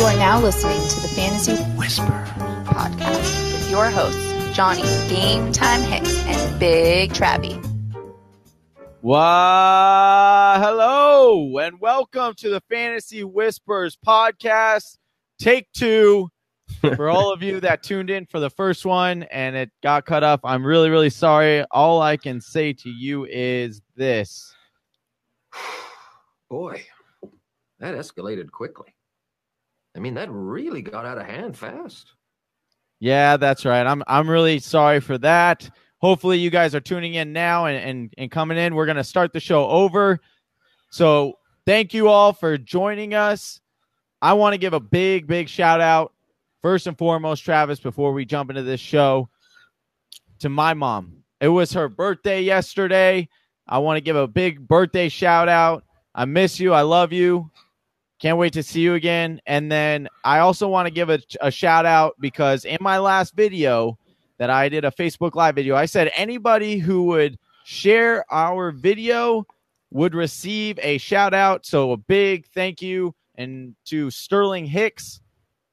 You are now listening to the Fantasy Whisper podcast with your hosts, Johnny Game Time Hicks and Big Travie. Why, hello, and welcome to the Fantasy Whispers podcast, take two. for all of you that tuned in for the first one and it got cut off, I'm really, really sorry. All I can say to you is this. Boy, that escalated quickly. I mean, that really got out of hand fast. Yeah, that's right. I'm I'm really sorry for that. Hopefully you guys are tuning in now and, and, and coming in. We're gonna start the show over. So thank you all for joining us. I want to give a big, big shout out, first and foremost, Travis, before we jump into this show, to my mom. It was her birthday yesterday. I want to give a big birthday shout out. I miss you. I love you. Can't wait to see you again. And then I also want to give a, a shout out because in my last video that I did a Facebook Live video, I said anybody who would share our video would receive a shout out. So a big thank you and to Sterling Hicks.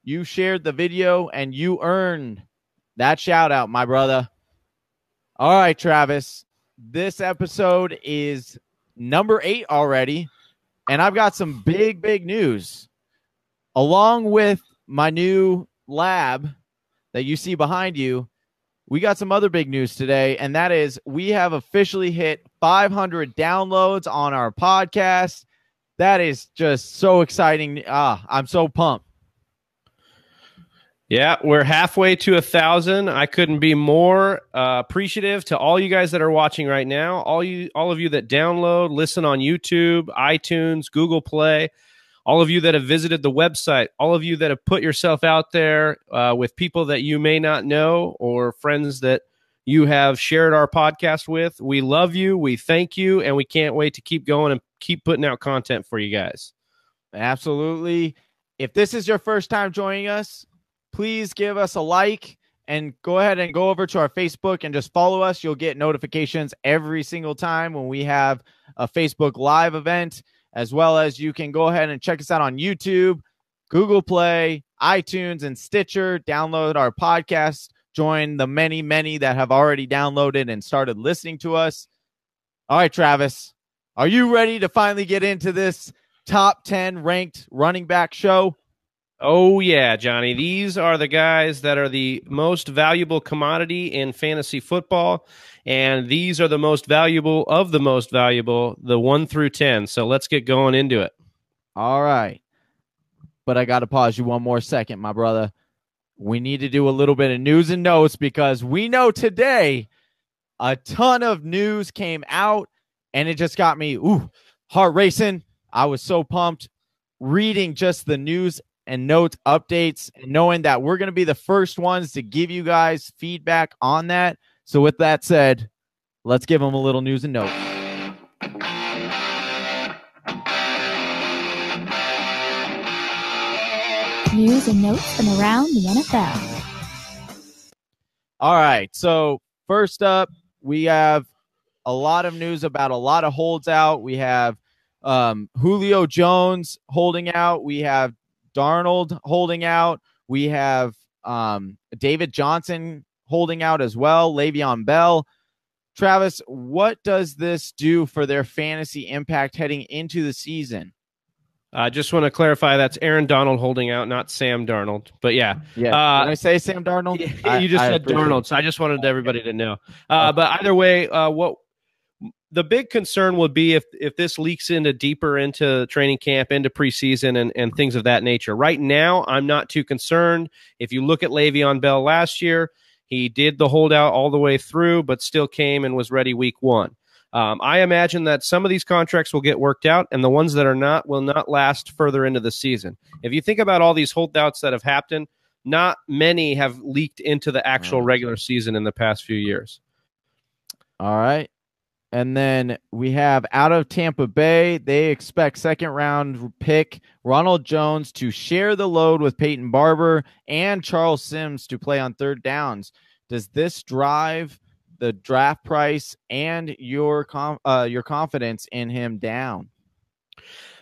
You shared the video and you earned that shout out, my brother. All right, Travis. This episode is number eight already. And I've got some big, big news. Along with my new lab that you see behind you, we got some other big news today, and that is we have officially hit 500 downloads on our podcast. That is just so exciting. Ah, I'm so pumped. Yeah, we're halfway to a thousand. I couldn't be more uh, appreciative to all you guys that are watching right now. All you, all of you that download, listen on YouTube, iTunes, Google Play. All of you that have visited the website. All of you that have put yourself out there uh, with people that you may not know or friends that you have shared our podcast with. We love you. We thank you, and we can't wait to keep going and keep putting out content for you guys. Absolutely. If this is your first time joining us, please give us a like and go ahead and go over to our Facebook and just follow us. You'll get notifications every single time when we have a Facebook Live event, as well as you can go ahead and check us out on YouTube, Google Play, iTunes, and Stitcher. Download our podcast. Join the many, many that have already downloaded and started listening to us. All right, Travis, are you ready to finally get into this top 10 ranked running back show? Oh, yeah, Johnny. These are the guys that are the most valuable commodity in fantasy football. And these are the most valuable of the most valuable, the one through 10. So let's get going into it. All right. But I got to pause you one more second, my brother. We need to do a little bit of news and notes because we know today a ton of news came out and it just got me, ooh, heart racing. I was so pumped reading just the news and notes updates and knowing that we're going to be the first ones to give you guys feedback on that. So, with that said, let's give them a little news and notes. News and notes from around the NFL. All right. So, first up, we have a lot of news about a lot of holds out. We have um, Julio Jones holding out. We have Darnold holding out. We have um, David Johnson holding out as well. Le'Veon Bell. Travis, what does this do for their fantasy impact heading into the season? I uh, just want to clarify that's Aaron Donald holding out, not Sam Darnold. But yeah, yeah. Uh, Did I say Sam Darnold? you just I, said Darnold, so I just wanted everybody to know. Uh, but either way, uh, what the big concern would be if if this leaks into deeper into training camp, into preseason, and and things of that nature. Right now, I'm not too concerned. If you look at Le'Veon Bell last year, he did the holdout all the way through, but still came and was ready week one. Um, I imagine that some of these contracts will get worked out, and the ones that are not will not last further into the season. If you think about all these holdouts that have happened, not many have leaked into the actual regular season in the past few years. All right. And then we have out of Tampa Bay, they expect second round pick Ronald Jones to share the load with Peyton Barber and Charles Sims to play on third downs. Does this drive the draft price and your com- uh, your confidence in him down?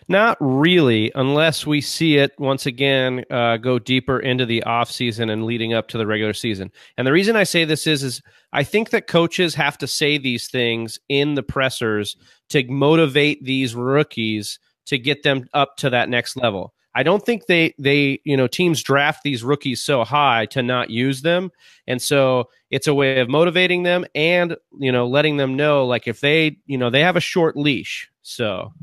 Not really, unless we see it once again uh, go deeper into the off season and leading up to the regular season. And the reason I say this is, is I think that coaches have to say these things in the pressers to motivate these rookies to get them up to that next level. I don't think they they you know teams draft these rookies so high to not use them, and so it's a way of motivating them and you know letting them know like if they you know they have a short leash. So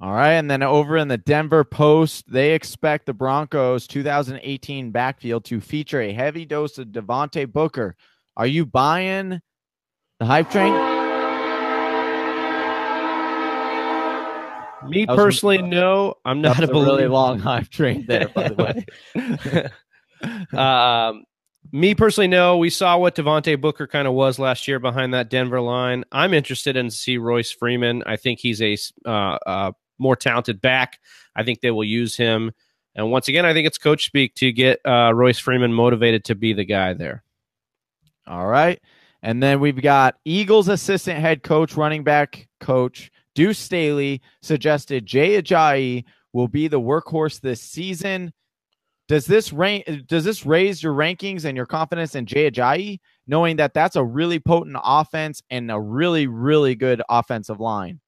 all right. And then over in the Denver Post, they expect the Broncos 2018 backfield to feature a heavy dose of Devontae Booker. Are you buying the hype train? Me personally, no. I'm not a, a really long hype train there, by the way. um, me personally, no. We saw what Devontae Booker kind of was last year behind that Denver line. I'm interested in see Royce Freeman. I think he's a uh, uh, more talented back. I think they will use him. And once again, I think it's coach speak to get uh, Royce Freeman motivated to be the guy there. All right. And then we've got Eagles assistant head coach, running back coach Deuce Staley suggested Jay Ajayi will be the workhorse this season. Does this rank? Does this raise your rankings and your confidence in Jay Ajayi, knowing that that's a really potent offense and a really, really good offensive line?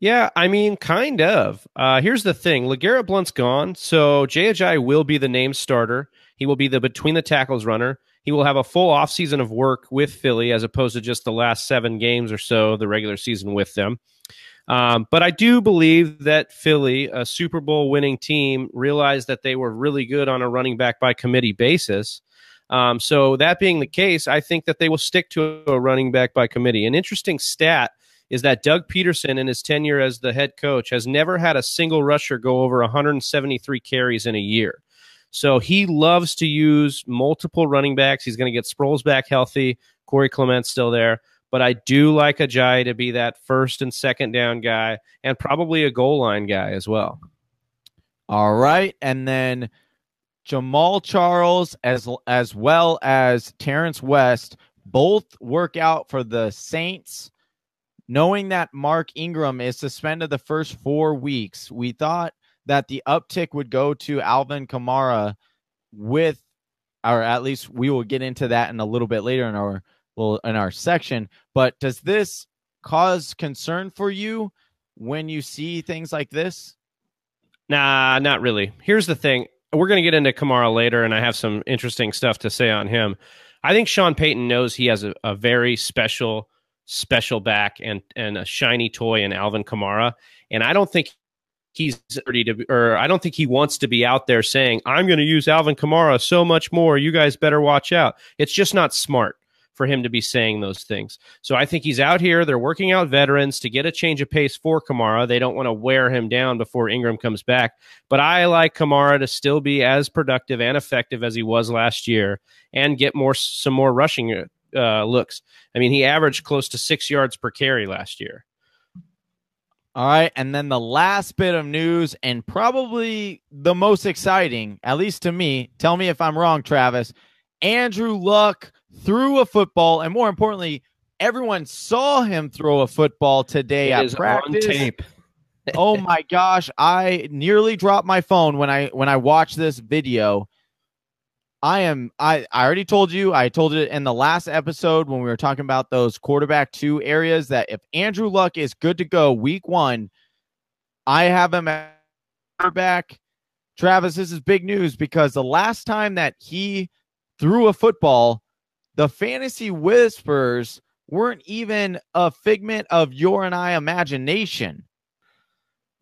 Yeah, I mean, kind of. Uh, here's the thing: LeGarrette Blunt's gone, so Ajayi will be the name starter. He will be the between the tackles runner. He will have a full offseason of work with Philly as opposed to just the last seven games or so of the regular season with them. Um, but I do believe that Philly, a Super Bowl winning team, realized that they were really good on a running back by committee basis. Um, so that being the case, I think that they will stick to a running back by committee. An interesting stat is that Doug Pederson in his tenure as the head coach, has never had a single rusher go over 173 carries in a year. So he loves to use multiple running backs. He's going to get Sproles back healthy. Corey Clement's still there. But I do like Ajayi to be that first and second down guy and probably a goal line guy as well. All right. And then Jamaal Charles as as well as Terrance West both work out for the Saints knowing that Mark Ingram is suspended the first four weeks, we thought that the uptick would go to Alvin Kamara with, or at least we will get into that in a little bit later in our well in our section. But does this cause concern for you when you see things like this? Nah, not really. Here's the thing. We're going to get into Kamara later, and I have some interesting stuff to say on him. I think Sean Payton knows he has a, a very special special back and and a shiny toy in Alvin Kamara. And I don't think he's ready to, or I don't think he wants to be out there saying, "I'm going to use Alvin Kamara so much more. You guys better watch out." It's just not smart for him to be saying those things. So I think he's out here. They're working out veterans to get a change of pace for Kamara. They don't want to wear him down before Ingram comes back. But I like Kamara to still be as productive and effective as he was last year and get more some more rushing uh, looks. I mean, he averaged close to six yards per carry last year. All right. And then the last bit of news, and probably the most exciting, at least to me, tell me if I'm wrong, Travis. Andrew Luck threw a football, and more importantly, everyone saw him throw a football today it at practice. tape. oh my gosh, I nearly dropped my phone when I when I watched this video. I am I, I already told you, I told it in the last episode when we were talking about those quarterback two areas that if Andrew Luck is good to go week one, I have him at quarterback. Travis, this is big news because the last time that he threw a football, the fantasy whispers weren't even a figment of your and I imagination.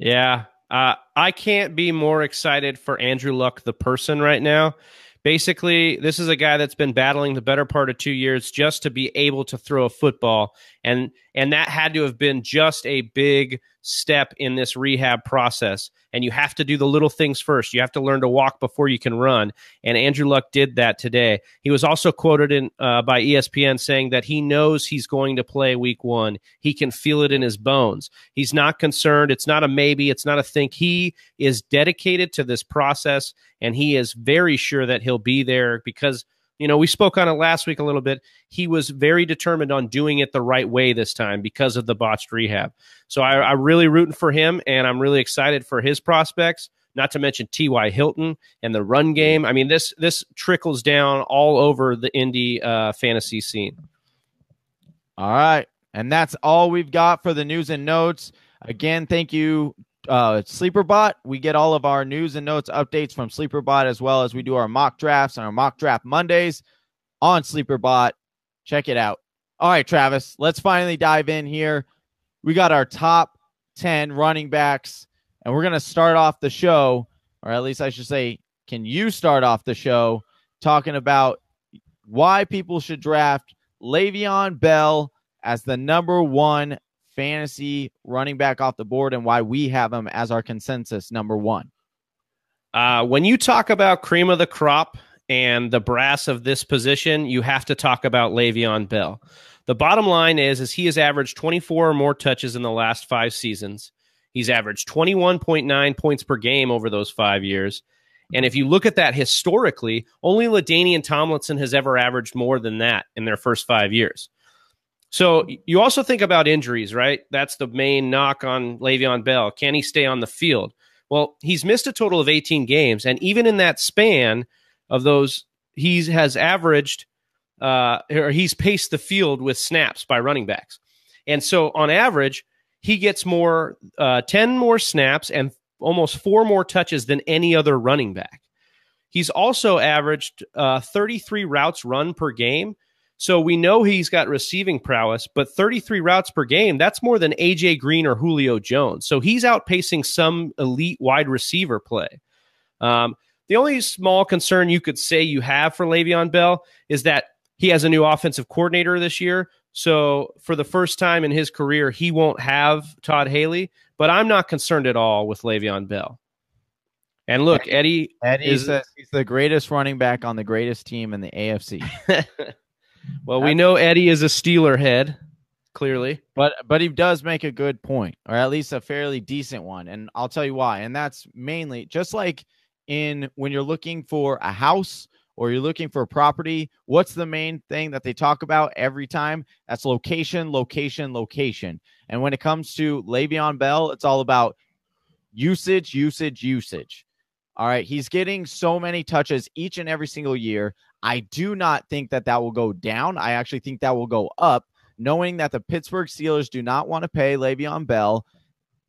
Yeah. Uh, I can't be more excited for Andrew Luck, the person, right now basically this is a guy that's been battling the better part of two years just to be able to throw a football. And and that had to have been just a big step in this rehab process and you have to do the little things first. You have to learn to walk before you can run and andrew luck did that today. He was also quoted in uh, by espn saying that he knows he's going to play week one. He can feel it in his bones. He's not concerned. It's not a maybe. It's not a think. He is dedicated to this process and he is very sure that he'll be there because you know, we spoke on it last week a little bit. He was very determined on doing it the right way this time because of the botched rehab. So I, I'm really rooting for him, and I'm really excited for his prospects. Not to mention T.Y. Hilton and the run game. I mean, this this trickles down all over the Indy uh, fantasy scene. All right. And that's all we've got for the news and notes. Again, thank you, uh, SleeperBot. We get all of our news and notes updates from SleeperBot as well as we do our mock drafts and our mock draft Mondays on SleeperBot. Check it out. All right, Travis, let's finally dive in here. We got our top 10 running backs, and we're going to start off the show, or at least I should say, can you start off the show talking about why people should draft Le'Veon Bell as the number one fantasy running back off the board and why we have him as our consensus number one. Uh, when you talk about cream of the crop and the brass of this position, you have to talk about Le'Veon Bell. The bottom line is, is he has averaged 24 or more touches in the last five seasons. He's averaged 21.9 points per game over those five years. And if you look at that historically, only LaDainian Tomlinson has ever averaged more than that in their first five years. So you also think about injuries, right? That's the main knock on Le'Veon Bell. Can he stay on the field? Well, he's missed a total of 18 games, and even in that span of those, he has averaged uh, or he's paced the field with snaps by running backs. And so on average, he gets more uh, 10 more snaps and almost four more touches than any other running back. He's also averaged uh, 33 routes run per game, so we know he's got receiving prowess, but 33 routes per game, that's more than AJ Green or Julio Jones. So he's outpacing some elite wide receiver play. Um, the only small concern you could say you have for Le'Veon Bell is that he has a new offensive coordinator this year. So for the first time in his career, he won't have Todd Haley, but I'm not concerned at all with Le'Veon Bell. And look, Eddie, Eddie is the, he's the greatest running back on the greatest team in the AFC. Well, we know Eddie is a Steeler head, clearly. But but he does make a good point, or at least a fairly decent one. And I'll tell you why. And that's mainly just like in when you're looking for a house or you're looking for a property, what's the main thing that they talk about every time? That's location, location, location. And when it comes to Le'Veon Bell, it's all about usage, usage, usage. All right. He's getting so many touches each and every single year. I do not think that that will go down. I actually think that will go up, knowing that the Pittsburgh Steelers do not want to pay Le'Veon Bell.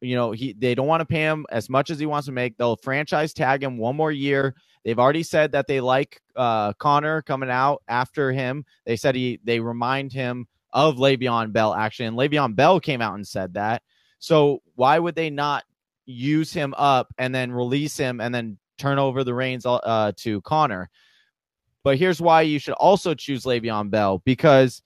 You know, he they don't want to pay him as much as he wants to make. They'll franchise tag him one more year. They've already said that they like uh, Connor coming out after him. They said he they remind him of Le'Veon Bell actually, and Le'Veon Bell came out and said that. So why would they not use him up and then release him and then turn over the reins uh, to Connor? But here's why you should also choose Le'Veon Bell because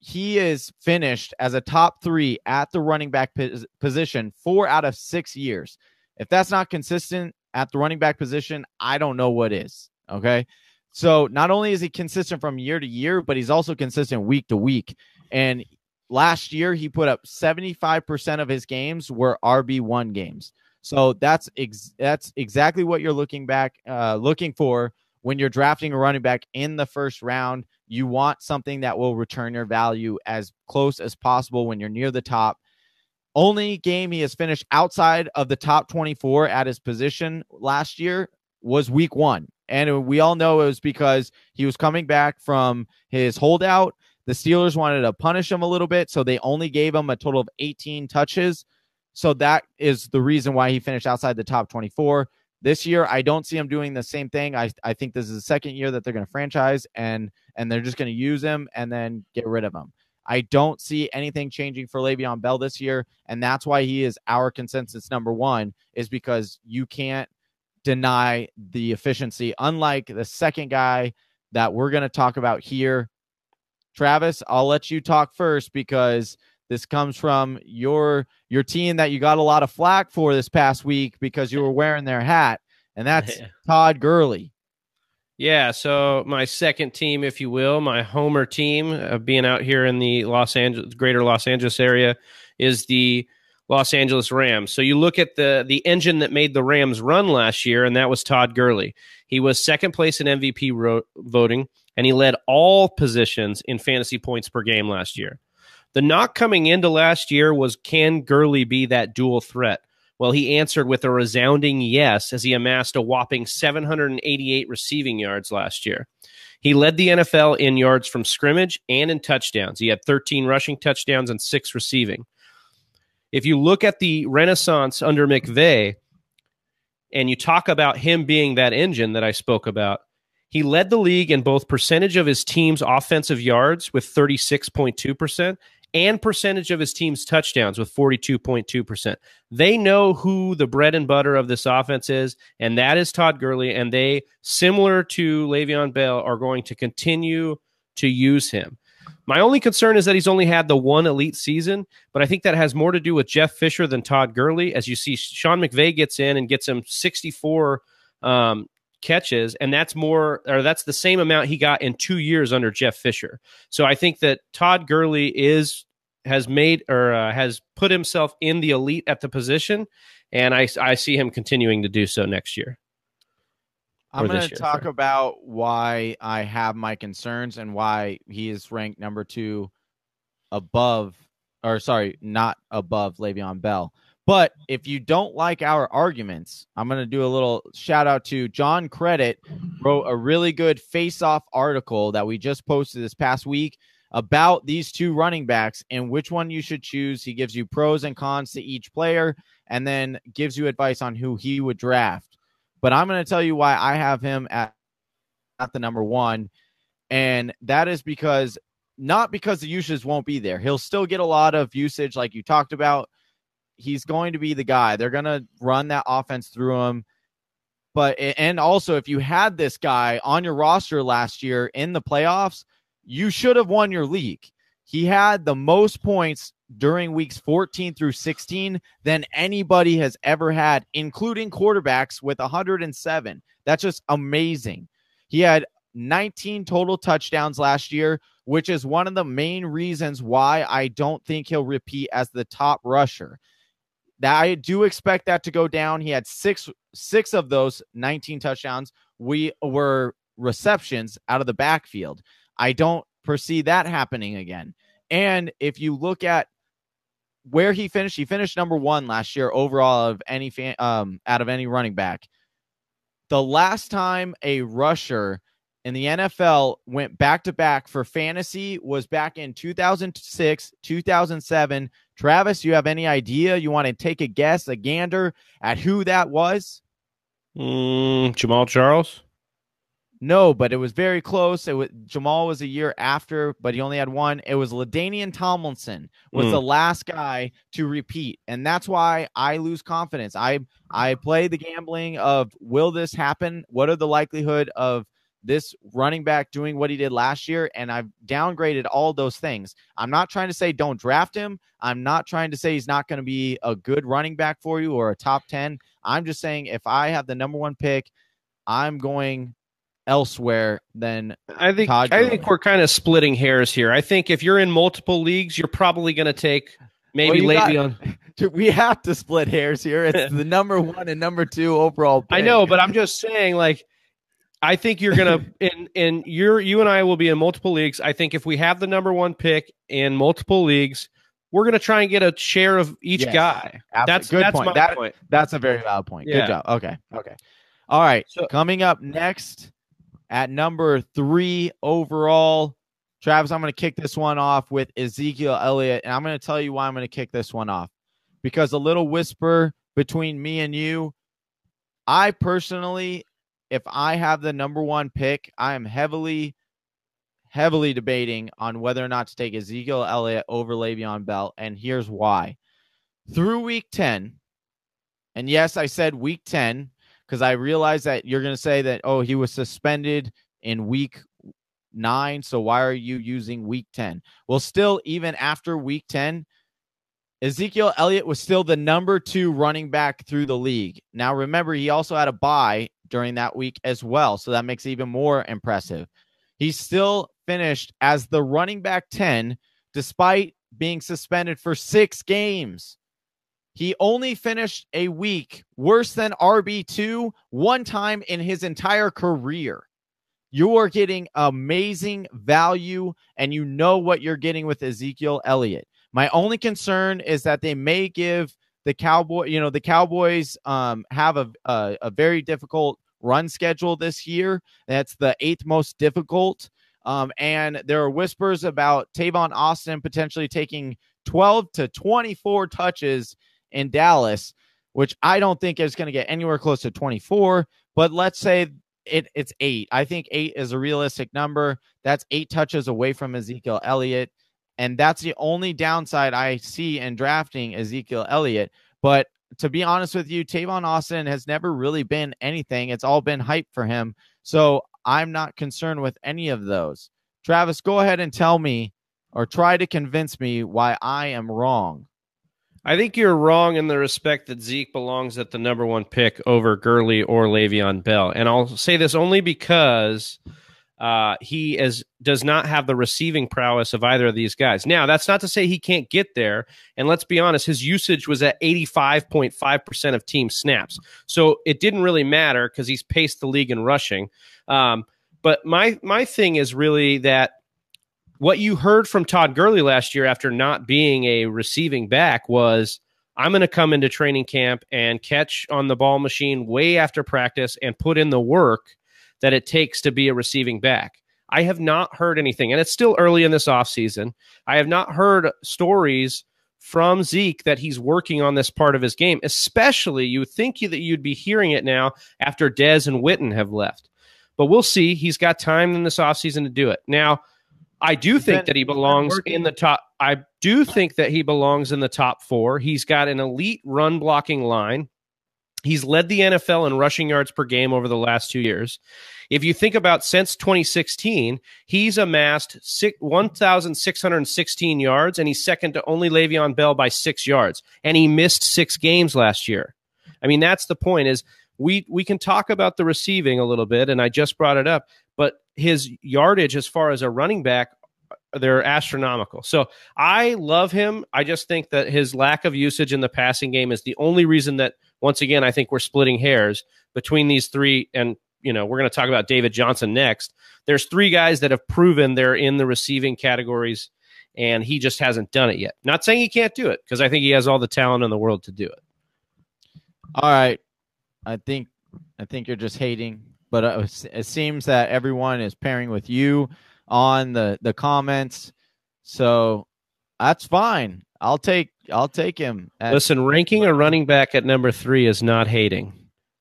he is finished as a top three at the running back position four out of six years. If that's not consistent at the running back position, I don't know what is. Okay. So not only is he consistent from year to year, but he's also consistent week to week. And last year, he put up 75% of his games were RB1 games. So that's ex- that's exactly what you're looking back uh, looking for when you're drafting a running back in the first round, you want something that will return your value as close as possible when you're near the top. Only game he has finished outside of the top 24 at his position last year was week one. And we all know it was because he was coming back from his holdout. The Steelers wanted to punish him a little bit, so they only gave him a total of 18 touches. So that is the reason why he finished outside the top 24. This year, I don't see him doing the same thing. I, I think this is the second year that they're going to franchise and and they're just going to use him and then get rid of him. I don't see anything changing for Le'Veon Bell this year, and that's why he is our consensus number one. Is because you can't deny the efficiency. Unlike the second guy that we're going to talk about here, Travis, I'll let you talk first because this comes from your your team that you got a lot of flack for this past week because you were wearing their hat, and that's Todd Gurley. Yeah, so my second team, if you will, my homer team, uh, being out here in the Los Angeles, greater Los Angeles area, is the Los Angeles Rams. So you look at the the engine that made the Rams run last year, and that was Todd Gurley. He was second place in MVP ro- voting, and he led all positions in fantasy points per game last year. The knock coming into last year was can Gurley be that dual threat? Well, he answered with a resounding yes as he amassed a whopping 788 receiving yards last year. He led the NFL in yards from scrimmage and in touchdowns. He had 13 rushing touchdowns and six receiving. If you look at the renaissance under McVay and you talk about him being that engine that I spoke about, he led the league in both percentage of his team's offensive yards with 36.2% and percentage of his team's touchdowns with 42.2%. They know who the bread and butter of this offense is, and that is Todd Gurley. And they, similar to Le'Veon Bell, are going to continue to use him. My only concern is that he's only had the one elite season, but I think that has more to do with Jeff Fisher than Todd Gurley. As you see, Sean McVay gets in and gets him 64 um, catches, and that's more, or that's the same amount he got in two years under Jeff Fisher. So I think that Todd Gurley is has made or uh, has put himself in the elite at the position, and I I see him continuing to do so next year. I'm going to talk sorry. about why I have my concerns and why he is ranked number two above, or sorry, not above Le'Veon Bell. But if you don't like our arguments, I'm going to do a little shout out to John Credit, wrote a really good face off article that we just posted this past week about these two running backs and which one you should choose. He gives you pros and cons to each player and then gives you advice on who he would draft. But I'm going to tell you why I have him at, at the number one. And that is because not because the usage won't be there. He'll still get a lot of usage, like you talked about. He's going to be the guy. They're going to run that offense through him. But, and also, if you had this guy on your roster last year in the playoffs, you should have won your league. He had the most points during weeks 14 through 16 than anybody has ever had, including quarterbacks with 107. That's just amazing. He had 19 total touchdowns last year, which is one of the main reasons why I don't think he'll repeat as the top rusher. That I do expect that to go down. He had six six of those 19 touchdowns. We were receptions out of the backfield. I don't foresee that happening again. And if you look at where he finished, he finished number one last year overall of any fan, um, out of any running back. The last time a rusher in the NFL went back to back for fantasy was back in 2006, 2007. Travis, you have any idea? You want to take a guess, a gander at who that was? Mm, Jamaal Charles. No, but it was very close. It was Jamaal was a year after, but he only had one. It was LaDainian Tomlinson was mm. the last guy to repeat, and that's why I lose confidence. I I play the gambling of will this happen? What are the likelihood of this running back doing what he did last year? And I've downgraded all those things. I'm not trying to say don't draft him. I'm not trying to say he's not going to be a good running back for you or a top ten. I'm just saying if I have the number one pick, I'm going elsewhere than I think Todd I think we're kind of splitting hairs here. I think if you're in multiple leagues, you're probably going to take maybe well, Le'Veon. Got, we have to split hairs here. It's the number one and number two overall. Pick. I know, but I'm just saying, like, I think you're gonna and and you're you and I will be in multiple leagues. I think if we have the number one pick in multiple leagues, we're gonna try and get a share of each yes, guy. Absolutely. That's good that's point. That, point. That's a very valid point. Yeah. Good job. Okay. Okay. All right. So, coming up next at number three overall. Travis, I'm going to kick this one off with Ezekiel Elliott, and I'm going to tell you why I'm going to kick this one off. Because a little whisper between me and you, I personally, if I have the number one pick, I am heavily, heavily debating on whether or not to take Ezekiel Elliott over Le'Veon Bell, and here's why. Through week 10, and yes, I said week 10 because I realize that you're going to say that, oh, he was suspended in week nine. So why are you using week 10? Well, still, even after week 10, Ezekiel Elliott was still the number two running back through the league. Now, remember, he also had a bye during that week as well. So that makes it even more impressive. He still finished as the running back 10 despite being suspended for six games. He only finished a week worse than RB2 one time in his entire career. You are getting amazing value, and you know what you're getting with Ezekiel Elliott. My only concern is that they may give the Cowboy, you know, the Cowboys um, have a, a, a very difficult run schedule this year. That's the eighth most difficult. Um, and there are whispers about Tavon Austin potentially taking 12 to 24 touches in Dallas, which I don't think is going to get anywhere close to 24. But let's say it, it's eight. I think eight is a realistic number. That's eight touches away from Ezekiel Elliott. And that's the only downside I see in drafting Ezekiel Elliott. But to be honest with you, Tavon Austin has never really been anything. It's all been hype for him. So I'm not concerned with any of those. Travis, go ahead and tell me or try to convince me why I am wrong. I think you're wrong in the respect that Zeke belongs at the number one pick over Gurley or Le'Veon Bell. And I'll say this only because uh, he is does not have the receiving prowess of either of these guys. Now, that's not to say he can't get there. And let's be honest, his usage was at 85.5% of team snaps. So it didn't really matter because he's paced the league in rushing. Um, but my my thing is really that what you heard from Todd Gurley last year after not being a receiving back was I'm going to come into training camp and catch on the ball machine way after practice and put in the work that it takes to be a receiving back. I have not heard anything, and it's still early in this offseason. I have not heard stories from Zeke that he's working on this part of his game, especially you would think that you'd be hearing it now after Dez and Witten have left. But we'll see. He's got time in this offseason to do it. Now, I do think that he belongs in the top. I do think that he belongs in the top four. He's got an elite run blocking line. He's led the NFL in rushing yards per game over the last two years. If you think about since 2016, he's amassed 1,616 yards, and he's second to only Le'Veon Bell by six yards. And he missed six games last year. I mean, that's the point. Is we we can talk about the receiving a little bit, and I just brought it up, but his yardage as far as a running back they're astronomical. So I love him. I just think that his lack of usage in the passing game is the only reason that once again I think we're splitting hairs between these three and you know, we're going to talk about David Johnson next. There's three guys that have proven they're in the receiving categories and he just hasn't done it yet. Not saying he can't do it because I think he has all the talent in the world to do it. All right. I think I think you're just hating, but uh, it seems that everyone is pairing with you on the the comments. So that's fine. I'll take I'll take him. At, Listen, ranking a running back at number three is not hating.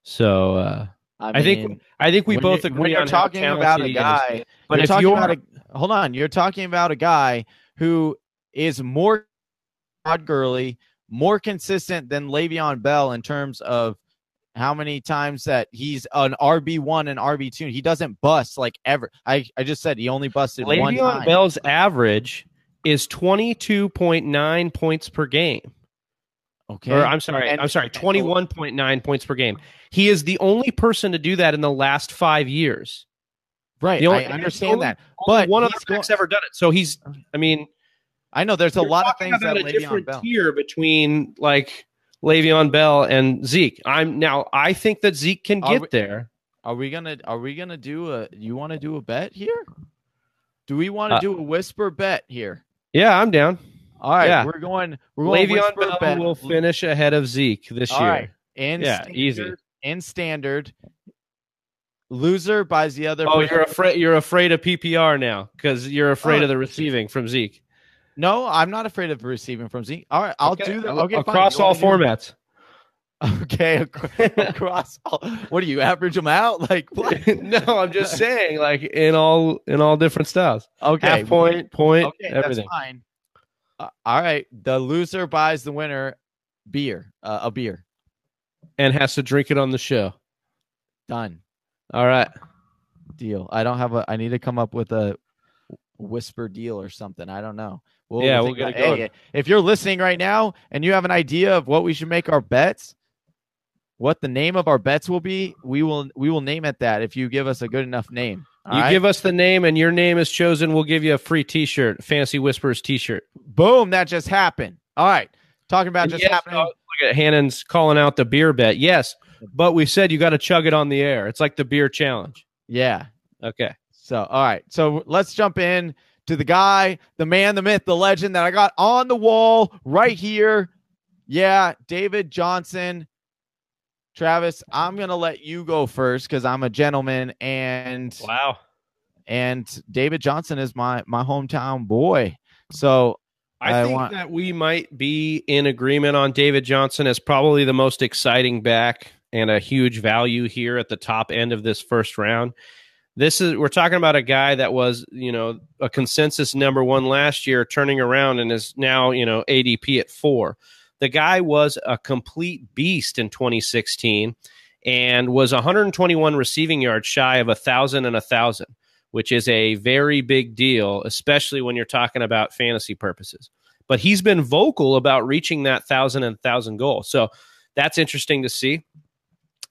So uh, I, mean, I, think I think we both agree when you're on talking about a guy. But if you're a, hold on, you're talking about a guy who is more Todd Gurley, more consistent than Le'Veon Bell in terms of how many times that he's an RB one and RB two. He doesn't bust like ever. I, I just said he only busted Le'Veon one time. Bell's average is twenty two point nine points per game. Okay. Or I'm sorry, and, I'm sorry, twenty one point nine points per game. He is the only person to do that in the last five years. Right. Only, I understand only, that, but one of the backs ever done it. So he's. I mean, I know there's a lot of things about that a different Bell. tier between like Le'Veon Bell and Zeke. I'm now. I think that Zeke can get we, there. Are we gonna? Are we gonna do a? You want to do a bet here? Do we want to uh, do a whisper bet here? Yeah, I'm down. All right, yeah. we're going. We're going. Le'Veon Bell bet. will finish ahead of Zeke this All year. Right. In yeah, standard, easy. In standard, loser buys the other. Oh, you're afraid. You're afraid of PPR now because you're afraid oh, of the receiving from Zeke. No, I'm not afraid of receiving from Zeke. All right, I'll okay. do that. Okay, across all formats. Okay, across all. What do you average them out? Like, no, I'm just saying, like in all in all different styles. Okay, half point, point, okay, everything. That's fine. Uh, all right, the loser buys the winner beer, uh, a beer, and has to drink it on the show. Done. All right, deal. I don't have a. I need to come up with a whisper deal or something. I don't know. We'll, yeah, we'll get it going. Hey, if you're listening right now and you have an idea of what we should make our bets, what the name of our bets will be, we will we will name it that if you give us a good enough name. you right? give us the name and your name is chosen, we'll give you a free T-shirt, Fantasy Whispers T-shirt. Boom! That just happened. All right, talking about and just yes, happening. like it. Hannon's calling out the beer bet. Yes, but we said you got to chug it on the air. It's like the beer challenge. Yeah. Okay. So, all right. So let's jump in to the guy, the man, the myth, the legend that I got on the wall right here. Yeah, David Johnson. Travis, I'm going to let you go first because I'm a gentleman and wow. And David Johnson is my my hometown boy. So I, I think want- that we might be in agreement on David Johnson as probably the most exciting back and a huge value here at the top end of this first round. This is we're talking about a guy that was, you know, a consensus number 1 last year turning around and is now, you know, ADP at 4. The guy was a complete beast in 2016 and was 121 receiving yards shy of a 1000 and a 1000 which is a very big deal, especially when you're talking about fantasy purposes. But he's been vocal about reaching that thousand and thousand goal. So that's interesting to see.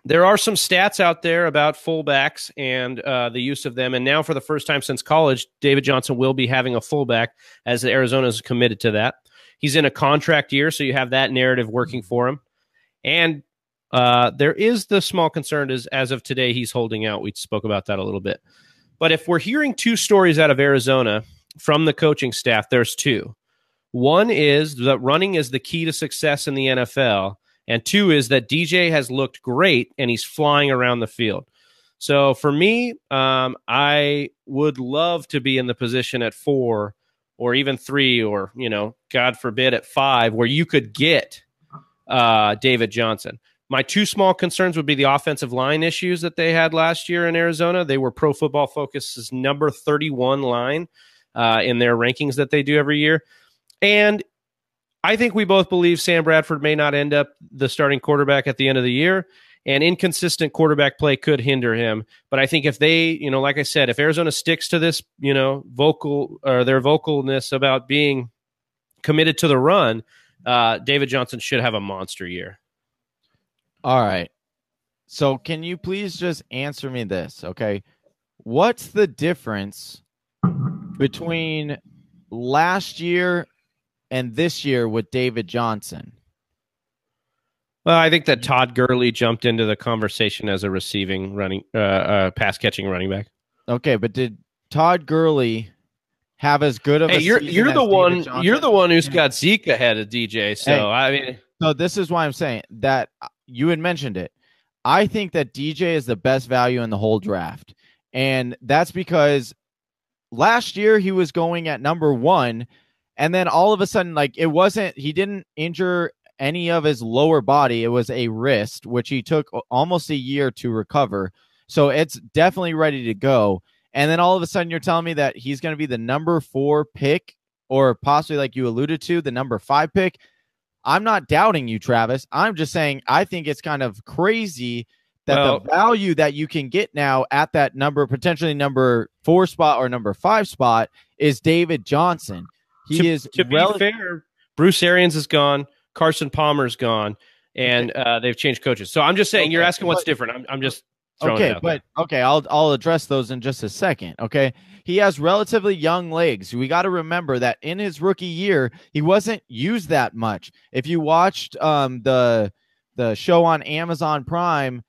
There are some stats out there about fullbacks and uh, the use of them. And now, for the first time since college, David Johnson will be having a fullback as Arizona is committed to that. He's in a contract year, so you have that narrative working for him. And uh, there is the small concern is as of today, he's holding out. We spoke about that a little bit. But if we're hearing two stories out of Arizona from the coaching staff, there's two. One is that running is the key to success in the NFL, and two is that DJ has looked great and he's flying around the field. So for me, um, I would love to be in the position at four or even three, or you know, God forbid, at five, where you could get uh, David Johnson. My two small concerns would be the offensive line issues that they had last year in Arizona. They were Pro Football Focus's number 31 line uh, in their rankings that they do every year. And I think we both believe Sam Bradford may not end up the starting quarterback at the end of the year. And inconsistent quarterback play could hinder him. But I think if they, you know, like I said, if Arizona sticks to this, you know, vocal or their vocalness about being committed to the run, uh, David Johnson should have a monster year. All right. So can you please just answer me this, okay? What's the difference between last year and this year with David Johnson? Well, I think that Todd Gurley jumped into the conversation as a receiving running uh, uh pass catching running back. Okay, but did Todd Gurley have as good of hey, a you're you're the one you're the one who's got Zeke ahead of DJ. So hey, I mean, so this is why I'm saying that you had mentioned it. I think that DJ is the best value in the whole draft. And that's because last year he was going at number one. And then all of a sudden, like it wasn't, he didn't injure any of his lower body. It was a wrist, which he took almost a year to recover. So it's definitely ready to go. And then all of a sudden, you're telling me that he's going to be the number four pick, or possibly like you alluded to, the number five pick. I'm not doubting you, Travis. I'm just saying I think it's kind of crazy that well, the value that you can get now at that number, potentially number four spot or number five spot, is David Johnson. He to, is to rel- be fair. Bruce Arians is gone. Carson Palmer is gone, and uh, they've changed coaches. So I'm just saying, okay, you're asking what's but, different. I'm, I'm just okay, but there. okay, I'll I'll address those in just a second. Okay, he has relatively young legs. We got to remember that in his rookie year, he wasn't used that much. If you watched um, the the show on Amazon Prime,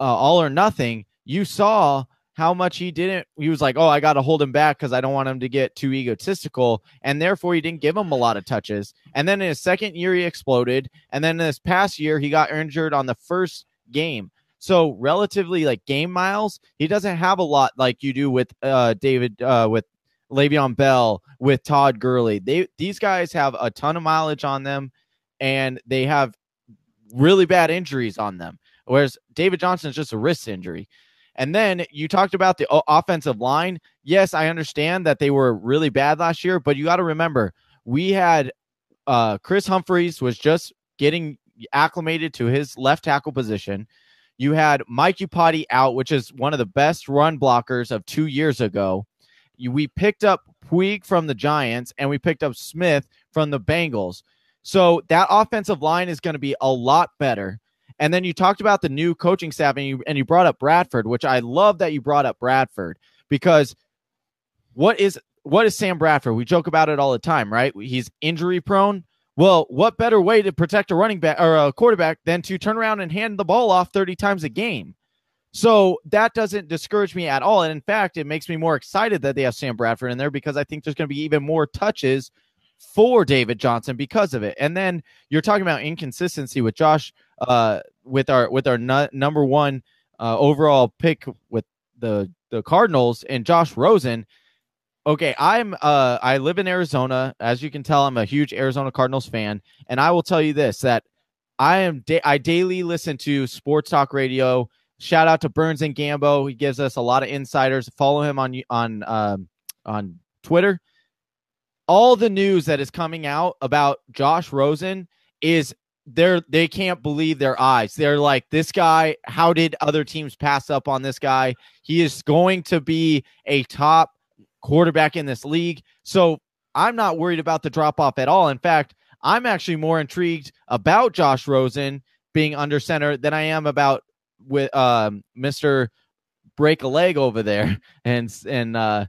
uh, All or Nothing, you saw how much he didn't. He was like, "Oh, I got to hold him back because I don't want him to get too egotistical," and therefore he didn't give him a lot of touches. And then in his second year, he exploded. And then this past year, he got injured on the first game. So relatively like game miles, he doesn't have a lot like you do with uh David uh with Le'Veon Bell, with Todd Gurley. They these guys have a ton of mileage on them and they have really bad injuries on them. Whereas David Johnson is just a wrist injury. And then you talked about the offensive line. Yes, I understand that they were really bad last year, but you got to remember we had uh, Chris Humphries was just getting acclimated to his left tackle position. You had Mike Iupati out, which is one of the best run blockers of two years ago. You, we picked up Pugh from the Giants and we picked up Smith from the Bengals. So that offensive line is going to be a lot better. And then you talked about the new coaching staff and you and you brought up Bradford, which I love that you brought up Bradford because what is what is Sam Bradford? We joke about it all the time, right? He's injury prone. Well, what better way to protect a running back or a quarterback than to turn around and hand the ball off 30 times a game? So that doesn't discourage me at all. And in fact, it makes me more excited that they have Sam Bradford in there because I think there's going to be even more touches for David Johnson because of it. And then you're talking about inconsistency with Josh, uh, with our with our number one uh, overall pick with the the Cardinals and Josh Rosen. Okay, I'm uh I live in Arizona. As you can tell, I'm a huge Arizona Cardinals fan, and I will tell you this that I am da- I daily listen to sports talk radio. Shout out to Burns and Gambo. He gives us a lot of insiders. Follow him on on um, on Twitter all the news that is coming out about Josh Rosen is they're they can't believe their eyes. They're like, this guy, how did other teams pass up on this guy? He is going to be a top quarterback in this league. So I'm not worried about the drop off at all. In fact, I'm actually more intrigued about Josh Rosen being under center than I am about with um, Mr. Break a leg over there and and uh,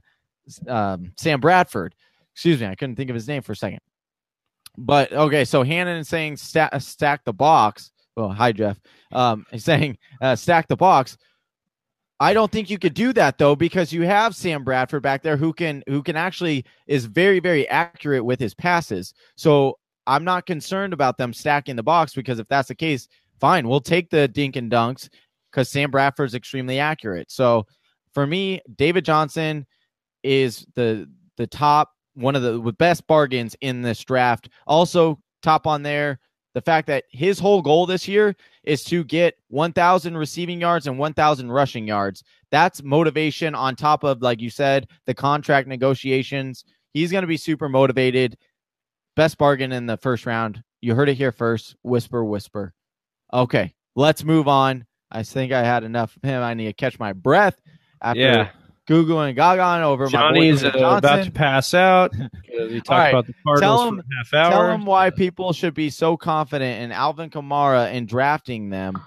um, Sam Bradford. Excuse me, I couldn't think of his name for a second. But okay, so Hannon is saying stack, stack the box. Well, hi Jeff. Um, he's saying uh, stack the box. I don't think you could do that though because you have Sam Bradford back there who can who can actually is very very accurate with his passes. So I'm not concerned about them stacking the box because if that's the case, fine, we'll take the dink and dunks because Sam Bradford is extremely accurate. So for me, David Johnson is the the top one of the best bargains in this draft. Also, top on there, the fact that his whole goal this year is to get 1,000 receiving yards and 1,000 rushing yards. That's motivation on top of, like you said, the contract negotiations. He's going to be super motivated. Best bargain in the first round. You heard it here first. Whisper, whisper. Okay, let's move on. I think I had enough of him. I need to catch my breath after Yeah. Goo and Gaga over Johnny's my uh, about to pass out. We talked right. about the Cardinals Tell him- half hour. Tell them why people should be so confident in Alvin Kamara and drafting them,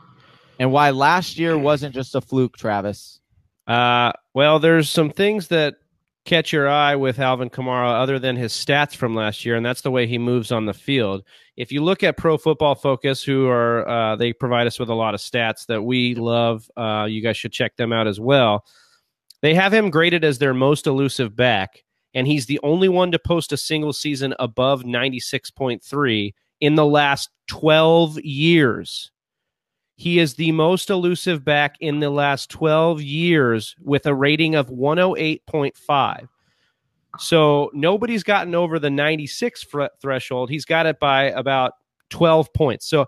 and why last year wasn't just a fluke, Travis. Uh, well, there's some things that catch your eye with Alvin Kamara other than his stats from last year, and that's the way he moves on the field. If you look at Pro Football Focus, who are uh, they provide us with a lot of stats that we love, uh, you guys should check them out as well. They have him graded as their most elusive back, and he's the only one to post a single season above 96.3 in the last 12 years. He is the most elusive back in the last 12 years with a rating of 108.5. So nobody's gotten over the 96 threshold. He's got it by about 12 points. So,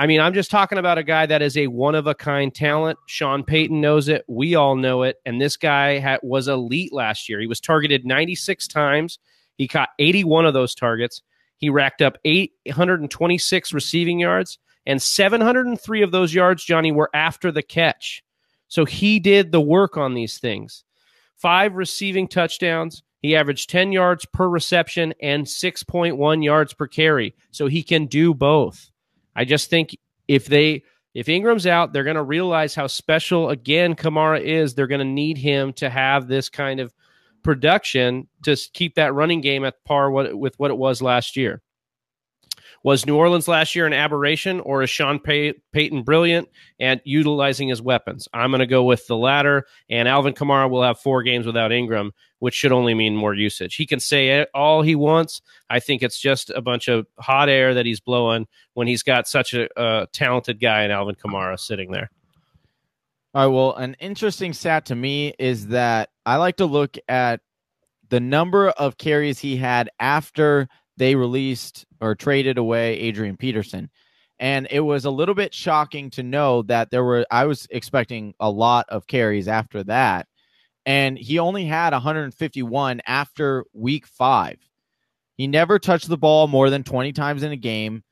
I mean, I'm just talking about a guy that is a one of a kind talent. Sean Payton knows it. We all know it. And this guy was elite last year. He was targeted 96 times. He caught 81 of those targets. He racked up 826 receiving yards, and 703 of those yards, Johnny, were after the catch. So he did the work on these things. Five receiving touchdowns. He averaged 10 yards per reception and 6.1 yards per carry. So he can do both. I just think if they if Ingram's out, they're going to realize how special again Kamara is. They're going to need him to have this kind of production to keep that running game at par with what it was last year. Was New Orleans last year an aberration, or is Sean Pay- Payton brilliant and utilizing his weapons? I'm going to go with the latter. And Alvin Kamara will have four games without Ingram, which should only mean more usage. He can say all he wants. I think it's just a bunch of hot air that he's blowing when he's got such a, a talented guy in Alvin Kamara sitting there. All right. Well, an interesting stat to me is that I like to look at the number of carries he had after they released or traded away Adrian Peterson. And it was a little bit shocking to know that there were, I was expecting a lot of carries after that. And he only had 151 after week five. He never touched the ball more than 20 times in a game.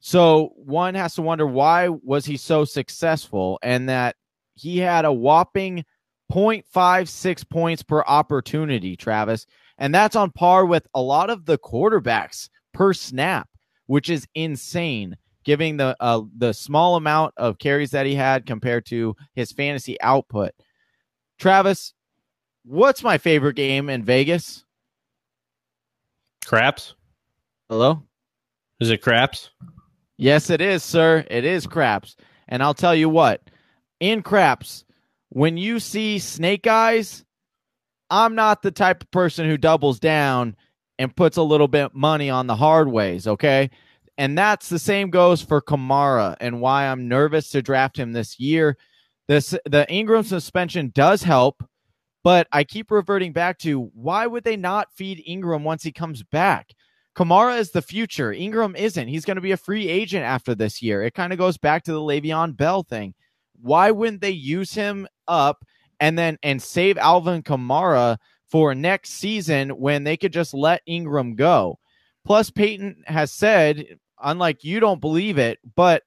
So one has to wonder why was he so successful and that he had a whopping 0.56 points per opportunity, Travis. And that's on par with a lot of the quarterbacks per snap, which is insane, giving the uh, the small amount of carries that he had compared to his fantasy output. Travis, what's my favorite game in Vegas? Craps? Hello? Is it craps? Yes, it is, sir. It is craps. And I'll tell you what, in craps, when you see snake eyes, I'm not the type of person who doubles down and puts a little bit money on the hard ways, okay? And that's the same goes for Kamara and why I'm nervous to draft him this year. This the Ingram suspension does help, but I keep reverting back to why would they not feed Ingram once he comes back? Kamara is the future. Ingram isn't. He's going to be a free agent after this year. It kind of goes back to the Le'Veon Bell thing. Why wouldn't they use him up and then and save Alvin Kamara for next season when they could just let Ingram go? Plus, Payton has said, unlike you don't believe it, but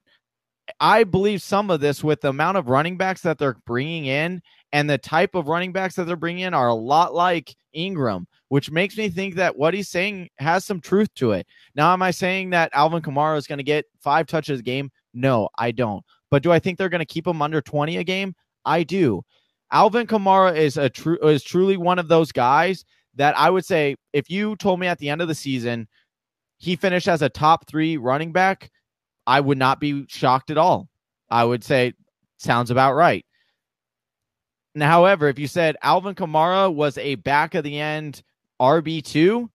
I believe some of this with the amount of running backs that they're bringing in and the type of running backs that they're bringing in are a lot like Ingram, which makes me think that what he's saying has some truth to it. Now, am I saying that Alvin Kamara is going to get five touches a game? No, I don't. But do I think they're going to keep him under 20 a game? I do. Alvin Kamara is a true is truly one of those guys that I would say if you told me at the end of the season he finished as a top 3 running back, I would not be shocked at all. I would say sounds about right. Now, however, if you said Alvin Kamara was a back of the end RB2,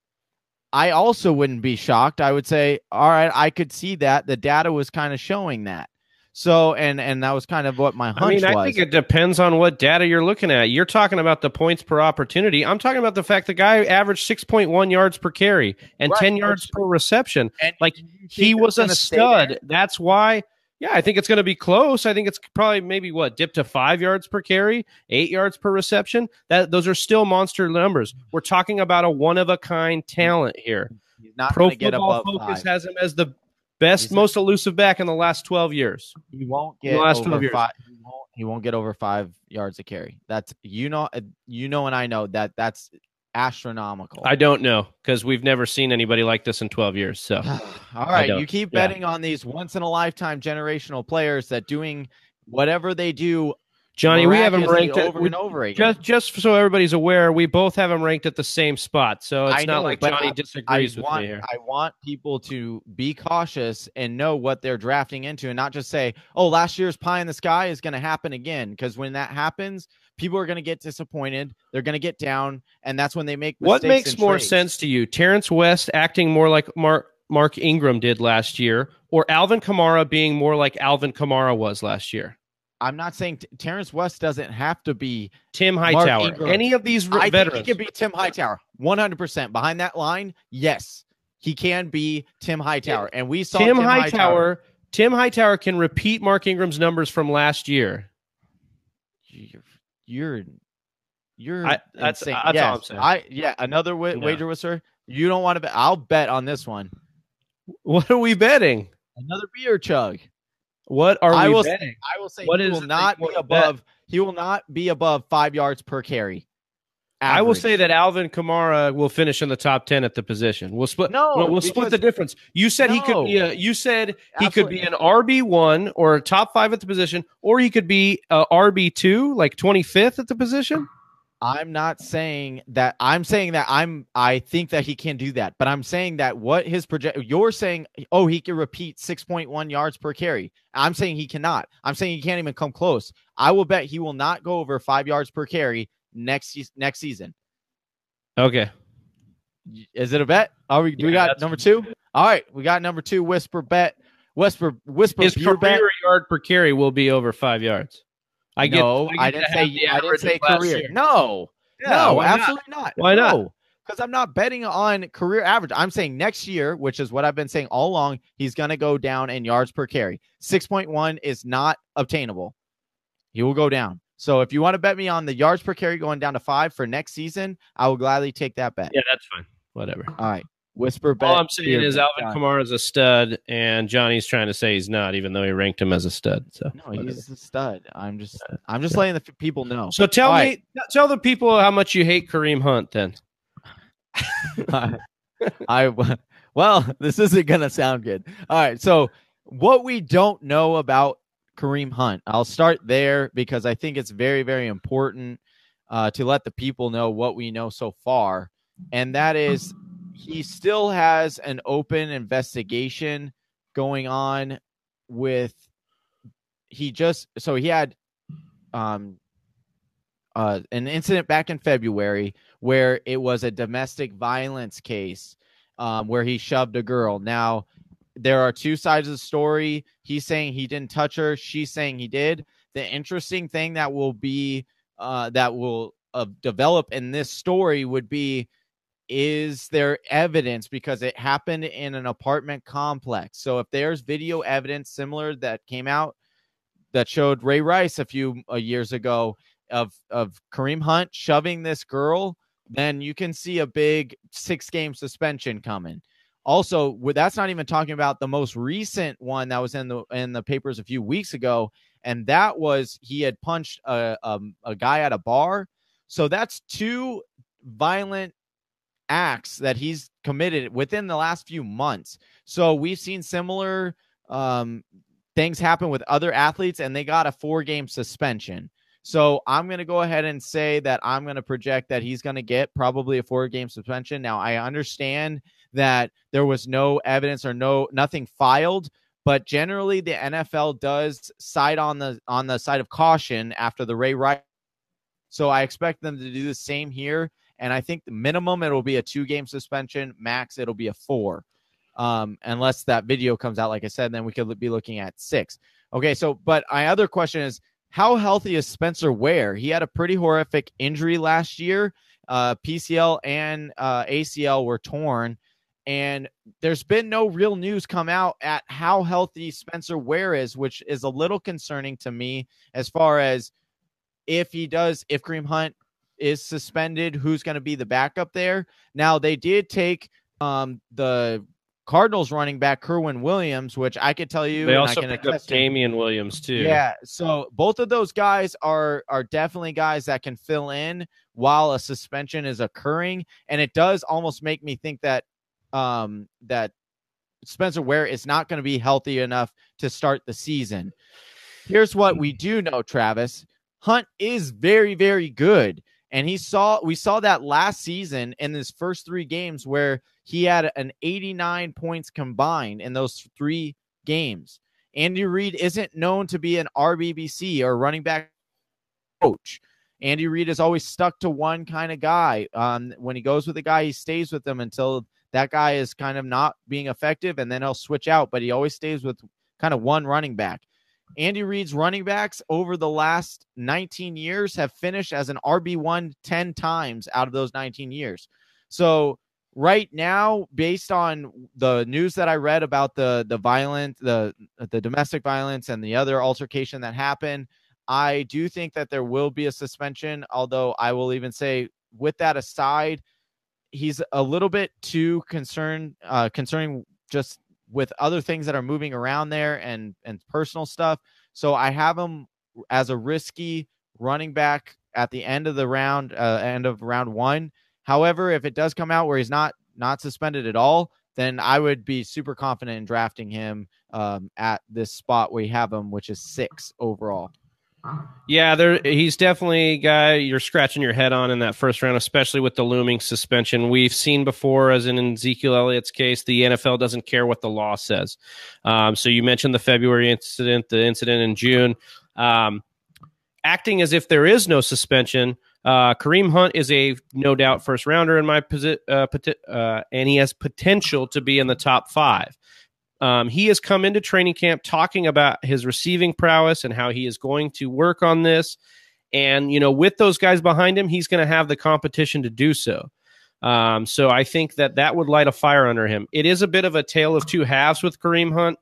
I also wouldn't be shocked. I would say, all right, I could see that. The data was kind of showing that. So, and and that was kind of what my hunch I mean, I was. think it depends on what data you're looking at. You're talking about the points per opportunity. I'm talking about the fact the guy averaged 6.1 yards per carry and Right, 10 yards per reception. And Like he was a stud. That's why. Yeah, I think it's going to be close. I think it's probably maybe what dip to five yards per carry, eight yards per reception. That those are still monster numbers. We're talking about a one of a kind talent here. He's not Pro get Football above Focus five. has him as the best, He's most elusive back in the last twelve years. He won't get last over 12 years. five. He won't, he won't get over five yards of carry. That's you know, uh, you know, and I know that that's astronomical. I don't know because we've never seen anybody like this in twelve years. So All right, you keep Yeah. betting on these once in a lifetime generational players that doing whatever they do. Johnny, we have him ranked at, over we- and over again. just just so everybody's aware. We both have him ranked at the same spot. So it's I not know, like Johnny I- I disagrees with want me here. I want people to be cautious and know what they're drafting into, and not just say, "Oh, last year's pie in the sky is going to happen again." Because when that happens, people are going to get disappointed. They're going to get down, and that's when they make mistakes. What makes more trades. sense to you? Terrance West acting more like Mark Mark Ingram did last year, or Alvin Kamara being more like Alvin Kamara was last year? I'm not saying T- Terrance West doesn't have to be. Tim Hightower, any of these I think veterans? he can be Tim Hightower, 100 percent behind that line. Yes, he can be Tim Hightower, and we saw Tim, Tim, Hightower, Tim Hightower can repeat Mark Ingram's numbers from last year. You're you're, you're I- that's- insane. that's all I'm saying. I yeah, another wa- Yeah. wager with sir. You don't want to bet. I'll bet on this one. What are we betting? Another beer chug. What are I we will betting? I will say What he is will not be wanna bet? above. He will not be above five yards per carry. I will say that Alvin Kamara will finish in the top ten at the position. We'll split. No, we'll, we'll split the difference. You said he could be a. You said he could be an RB one or a top five at the position, or he could be a RB two, like twenty fifth at the position. I'm not saying that. I'm saying that I'm. I think that he can do that, but I'm saying that what his project. You're saying, oh, he can repeat 6.1 yards per carry. I'm saying he cannot. I'm saying he can't even come close. I will bet he will not go over five yards per carry next next season. Okay. Is it a bet? Are we? Yeah, we got number two. All right, we got number two. Whisper bet. Whisper whisper His beer bet. career yard per carry will be over five yards. I get. no, get I, didn't say. I didn't say career. year. No, Yeah, no, why not? absolutely not. Why not? Because I'm not betting on career average. I'm saying next year, which is what I've been saying all along, he's going to go down in yards per carry. 6.1 is not obtainable. He will go down. So if you want to bet me on the yards per carry going down to five for next season, I will gladly take that bet. Yeah, that's fine. Whatever. All right. Whisper bet. All I'm saying is. Alvin Kamara is a stud, and Johnny's trying to say he's not, even though he ranked him as a stud. So, No, whatever. he's a stud. I'm just, I'm just letting the people know. so tell All me, right. tell the people how much you hate Kareem Hunt. Then I well, this isn't gonna sound good. All right, so what we don't know about Kareem Hunt, I'll start there because I think it's very, very important uh, to let the people know what we know so far, and that is he still has an open investigation going on with he just so he had um uh an incident back in February where it was a domestic violence case um where he shoved a girl. Now there are two sides of the story. He's saying he didn't touch her, she's saying he did. The interesting thing that will be uh that will uh, develop in this story would be is there evidence? Because it happened in an apartment complex. So if there's video evidence similar that came out that showed ray rice a few uh, years ago of of kareem hunt shoving this girl then you can see a big six game suspension coming. Also that's not even talking about the most recent one that was in the in the papers a few weeks ago and that was he had punched a, a, um, a guy at a bar. So that's two violent acts that he's committed within the last few months. So we've seen similar um, things happen with other athletes, and they got a four game suspension. So I'm going to go ahead and say that I'm going to project that he's going to get probably a four game suspension. Now, I understand that there was no evidence or no nothing filed, but generally the NFL does side on the on the side of caution after the Ray Rice. So I expect them to do the same here. And I think the minimum it'll be a two game suspension, max it'll be a four. Um, unless that video comes out, like I said, then we could be looking at six. Okay, so but my other question is how healthy is Spencer Ware? He had a pretty horrific injury last year. Uh, PCL and uh, ACL were torn, and there's been no real news come out at how healthy Spencer Ware is, which is a little concerning to me as far as if he does, if Kareem Hunt is suspended, who's going to be the backup there. Now they did take um, the Cardinals running back Kerwynn Williams, which I could tell you. They also picked up Damien Williams too. Yeah, so both of those guys are are definitely guys that can fill in while a suspension is occurring, and it does almost make me think that um, that Spencer Ware is not going to be healthy enough to start the season. Here's what we do know, Travis. Hunt is very, very good. And he saw we saw that last season in his first three games where he had an 89 points combined in those three games. Andy Reid isn't known to be an RBBC or running back coach. Andy Reid is always stuck to one kind of guy. Um, when he goes with a guy, he stays with them until that guy is kind of not being effective, and then he'll switch out. But he always stays with kind of one running back. Andy Reid's running backs over the last 19 years have finished as an RB1 10 times out of those 19 years. So right now based on the news that I read about the the violent the the domestic violence and the other altercation that happened, I do think that there will be a suspension, although I will even say with that aside, he's a little bit too concerned uh concerning just with other things that are moving around there and and personal stuff. So I have him as a risky running back at the end of the round, uh, end of round one. However, if it does come out where he's not not suspended at all, then I would be super confident in drafting him um, at this spot where you have him, which is six overall. Yeah, there he's definitely a guy you're scratching your head on in that first round, especially with the looming suspension. We've seen before, as in Ezekiel Elliott's case, the NFL doesn't care what the law says. Um, so you mentioned the February incident, the incident in June. Um, acting as if there is no suspension, uh, Kareem Hunt is a no doubt first rounder in my position, uh, uh, and he has potential to be in the top five. Um, he has come into training camp talking about his receiving prowess and how he is going to work on this. And, you know, with those guys behind him, he's going to have the competition to do so. Um, so I think that that would light a fire under him. It is a bit of a tale of two halves with Kareem Hunt.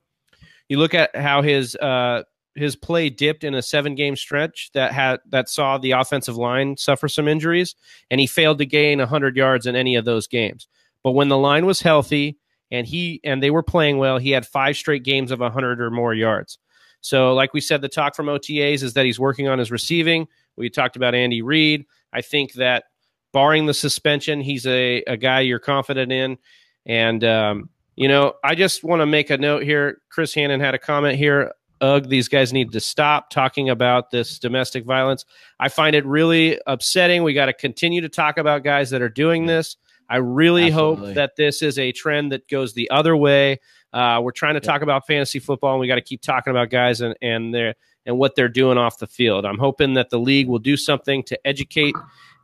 You look at how his uh, his play dipped in a seven game stretch that had that saw the offensive line suffer some injuries, and he failed to gain hundred yards in any of those games. But when the line was healthy, and he and they were playing well. He had five straight games of 100 or more yards. So, like we said, the talk from OTAs is that he's working on his receiving. We talked about Andy Reid. I think that barring the suspension, he's a, a guy you're confident in. And, um, you know, I just want to make a note here. Chris Hannon had a comment here. Ugh, these guys need to stop talking about this domestic violence. I find it really upsetting. We got to continue to talk about guys that are doing this. I really Absolutely. hope that this is a trend that goes the other way. Uh, we're trying to talk about fantasy football, and we got to keep talking about guys and and their and what they're doing off the field. I'm hoping that the league will do something to educate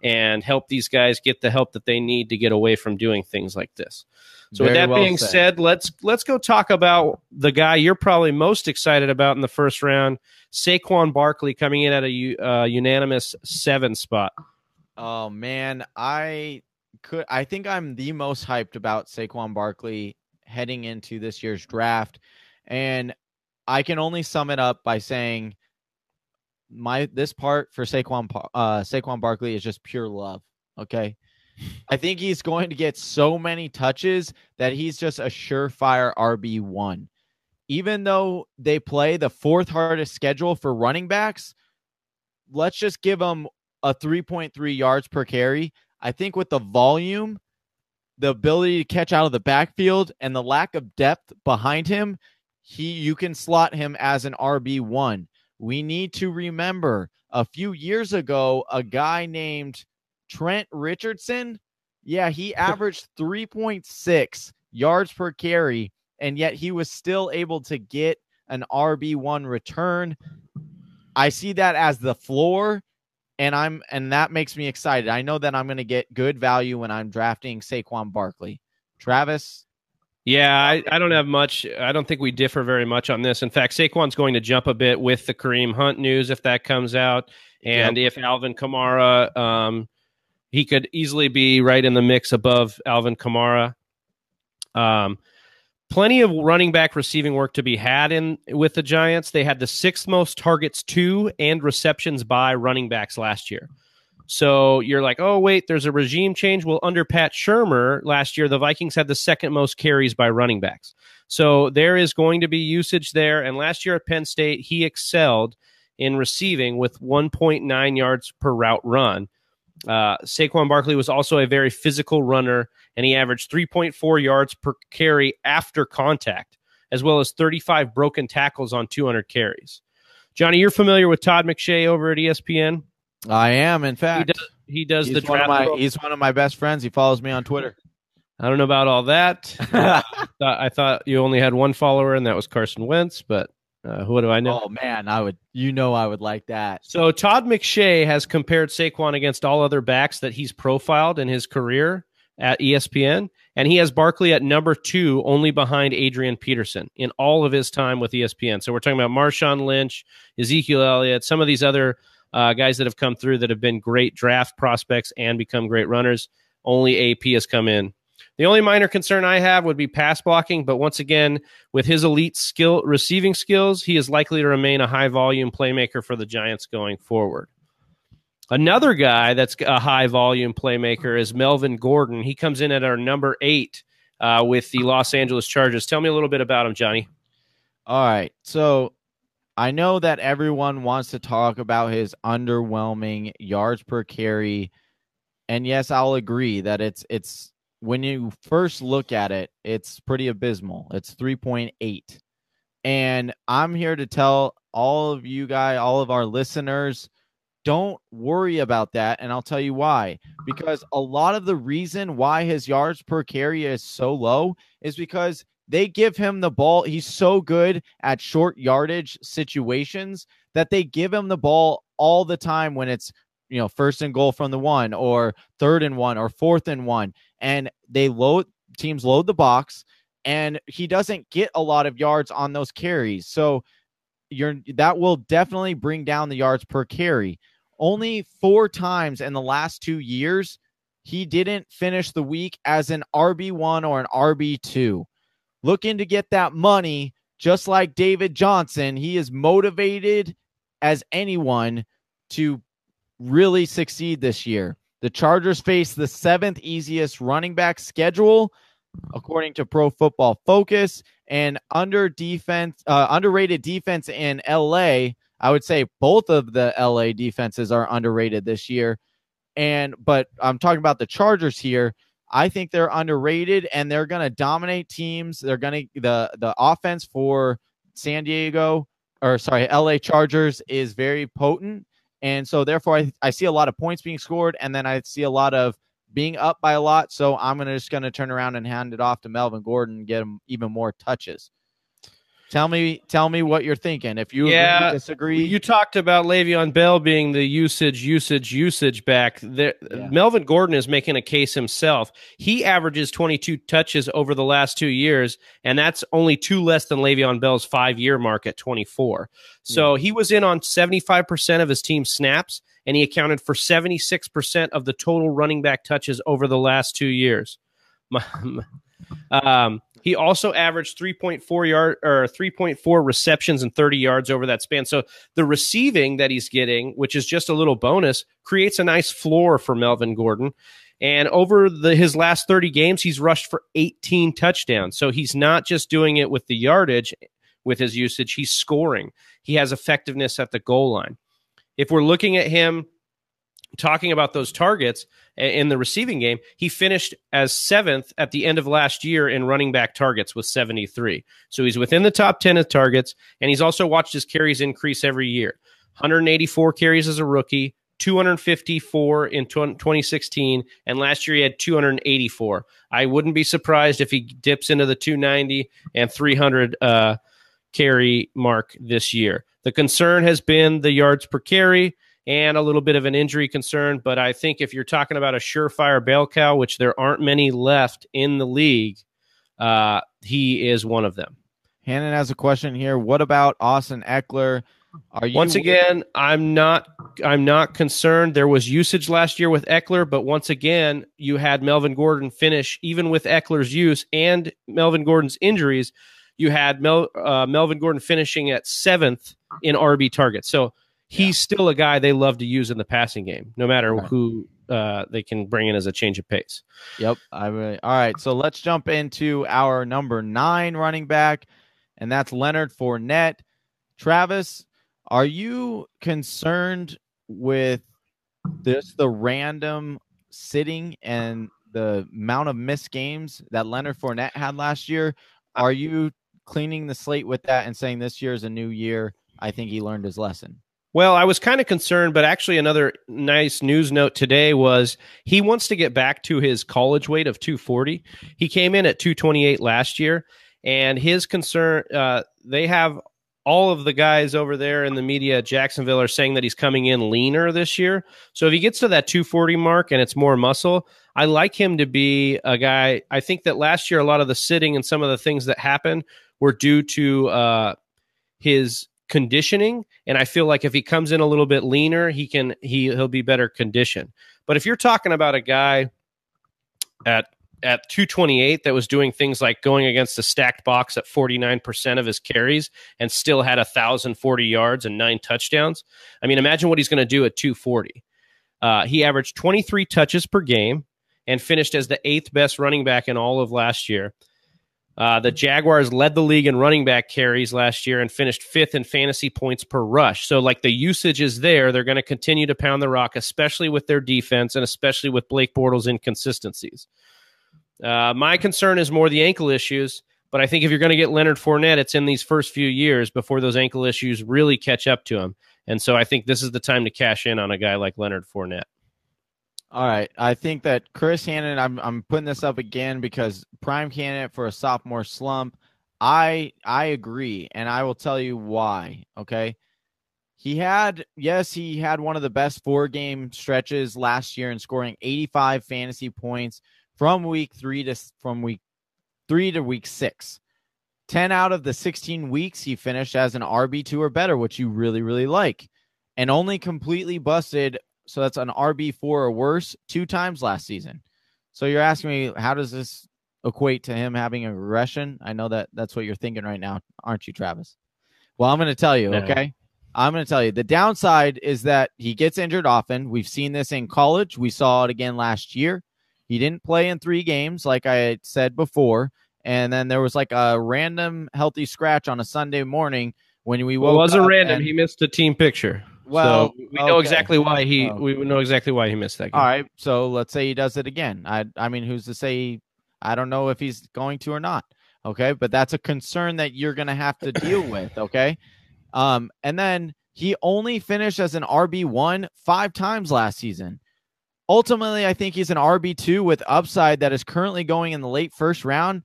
and help these guys get the help that they need to get away from doing things like this. So with that well being said. said, let's let's go talk about the guy you're probably most excited about in the first round, Saquon Barkley coming in at a uh, unanimous seven spot. Oh man, I could I think I'm the most hyped about Saquon Barkley heading into this year's draft. And I can only sum it up by saying my this part for Saquon uh Saquon Barkley is just pure love. Okay. I think he's going to get so many touches that he's just a surefire RB1. Even though they play the fourth hardest schedule for running backs, let's just give him a 3.3 yards per carry. I think with the volume, the ability to catch out of the backfield, and the lack of depth behind him, he you can slot him as an RB1. We need to remember a few years ago, a guy named Trent Richardson, yeah, he averaged 3.6 yards per carry, and yet he was still able to get an RB1 return. I see that as the floor and I'm and that makes me excited. I know that I'm going to get good value when I'm drafting Saquon Barkley. Travis, Yeah, I, I don't have much. I don't think we differ very much on this. In fact, Saquon's going to jump a bit with the Kareem Hunt news if that comes out, and if Alvin Kamara, um, he could easily be right in the mix above Alvin Kamara. Um, plenty of running back receiving work to be had in with the Giants. They had the sixth most targets to and receptions by running backs last year. So you're like, oh wait, there's a regime change. Well, under Pat Shurmur last year, the Vikings had the second most carries by running backs. So there is going to be usage there. And last year at Penn State, he excelled in receiving with 1.9 yards per route run. Uh, Saquon Barkley was also a very physical runner, and he averaged 3.4 yards per carry after contact, as well as 35 broken tackles on 200 carries. Johnny, you're familiar with Todd McShay over at ESPN. I am in He fact. does, he does he's the one of draft. my he's one of my best friends. He follows me on Twitter. I don't know about all that. Uh, I thought you only had one follower, and that was Carson Wentz. But uh, what do I know? oh man, I would you know I would like that. So Todd McShay has compared Saquon against all other backs that he's profiled in his career at ESPN, and he has Barkley at number two, only behind Adrian Peterson in all of his time with ESPN. So we're talking about Marshawn Lynch, Ezekiel Elliott, some of these other uh, guys that have come through that have been great draft prospects and become great runners. Only AP has come in. The only minor concern I have would be pass blocking, but once again, with his elite skill receiving skills, he is likely to remain a high volume playmaker for the Giants going forward. Another guy that's a high volume playmaker is Melvin Gordon. He comes in at our number eight uh, with the Los Angeles Chargers. Tell me a little bit about him, Johnny. All right. So I know that everyone wants to talk about his underwhelming yards per carry. And yes, I'll agree that it's it's when you first look at it, it's pretty abysmal. It's 3.8. And I'm here to tell all of you guys, all of our listeners, don't worry about that. And I'll tell you why. Because a lot of the reason why his yards per carry is so low is because they give him the ball. He's so good at short yardage situations that they give him the ball all the time when it's, you know, first and goal from the one or third and one or fourth and one. And they load teams load the box and he doesn't get a lot of yards on those carries. So you're that will definitely bring down the yards per carry. Only four times in the last two years, he didn't finish the week as an RB1 or an RB2 looking to get that money, just like David Johnson. He is motivated as anyone to really succeed this year. The Chargers face the seventh easiest running back schedule, according to Pro Football Focus, and under defense, uh, underrated defense in LA. I would say both of the LA defenses are underrated this year. And but I'm talking about the Chargers here. I think they're underrated and they're going to dominate teams. They're going to the the offense for San Diego or sorry, LA Chargers is very potent. And so therefore I, I see a lot of points being scored and then I see a lot of being up by a lot. So I'm gonna just gonna turn around and hand it off to Melvin Gordon and get him even more touches. Tell me, tell me what you're thinking. If you Yeah, agree, disagree, You talked about Le'Veon Bell being the usage, usage, usage back. There, Yeah. Melvin Gordon is making a case himself. He averages 22 touches over the last two years, and that's only two less than Le'Veon Bell's five year mark at 24. So he was in on 75% of his team's snaps, and he accounted for 76% of the total running back touches over the last two years. um, he also averaged 3.4 yard or 3.4 receptions and 30 yards over that span. So the receiving that he's getting, which is just a little bonus, creates a nice floor for Melvin Gordon. And over the his last 30 games, he's rushed for 18 touchdowns. So he's not just doing it with the yardage with his usage, he's scoring. He has effectiveness at the goal line. If we're looking at him talking about those targets in the receiving game, he finished as seventh at the end of last year in running back targets with 73. So he's within the top 10 of targets, and he's also watched his carries increase every year. 184 carries as a rookie, 254 in 2016, and last year he had 284. I wouldn't be surprised if he dips into the 290 and 300 uh, carry mark this year. The concern has been the yards per carry and a little bit of an injury concern. But I think if you're talking about a surefire bell cow, which there aren't many left in the league, uh, he is one of them. Hannon has a question here. What about Austin Ekeler? Are you Once again, I'm not I'm not concerned. There was usage last year with Ekeler, but once again, you had Melvin Gordon finish even with Ekeler's use and Melvin Gordon's injuries. You had Mel, uh, Melvin Gordon finishing at seventh in RB targets. So he's still a guy they love to use in the passing game, no matter Right. who uh, they can bring in as a change of pace. Yep. I really, all right. So let's jump into our number nine running back, and that's Leonard Fournette. Travis, are you concerned with this the random sitting and the amount of missed games that Leonard Fournette had last year? Are you cleaning the slate with that and saying this year is a new year? I think he learned his lesson. Well, I was kind of concerned, but actually, another nice news note today was he wants to get back to his college weight of 240. He came in at 228 last year, and his concern, uh, they have all of the guys over there in the media at Jacksonville are saying that he's coming in leaner this year. So if he gets to that 240 mark and it's more muscle, I like him to be a guy. I think that last year, a lot of the sitting and some of the things that happened were due to uh, his conditioning and i feel like if he comes in a little bit leaner he can he he'll be better conditioned. But if you're talking about a guy at at 228 that was doing things like going against a stacked box at 49% of his carries and still had 1040 yards and nine touchdowns i mean imagine what he's going to do at 240 uh, he averaged 23 touches per game and finished as the eighth best running back in all of last year uh, the Jaguars led the league in running back carries last year and finished fifth in fantasy points per rush. So, like the usage is there. They're going to continue to pound the rock, especially with their defense and especially with Blake Bortles' inconsistencies. Uh, my concern is more the ankle issues. But I think if you're going to get Leonard Fournette, it's in these first few years before those ankle issues really catch up to him. And so I think this is the time to cash in on a guy like Leonard Fournette. All right. I think that Chris Hannon, I'm I'm putting this up again because prime candidate for a sophomore slump. I I agree, and I will tell you why. Okay. He had yes, he had one of the best four game stretches last year in scoring 85 fantasy points from week three to from week three to week six. 10 out of the 16 weeks he finished as an RB2 or better, which you really, really like. And only completely busted so that's an RB four or worse two times last season. So you're asking me how does this equate to him having a regression? I know that that's what you're thinking right now, aren't you, Travis? Well, I'm going to tell you, No. okay? I'm going to tell you. The downside is that he gets injured often. We've seen this in college. We saw it again last year. He didn't play in three games, like I said before. And then there was like a random healthy scratch on a Sunday morning when we woke it wasn't up random. and- He missed a team picture. Well, so we know okay. exactly why he. Oh. We know exactly why he missed that game. All right, so let's say he does it again. I I mean, who's to say? I don't know if he's going to or not. Okay, but that's a concern that you're going to have to deal with. Okay, um, and then he only finished as an RB one five times last season. ultimately, I think he's an RB2 with upside that is currently going in the late first round.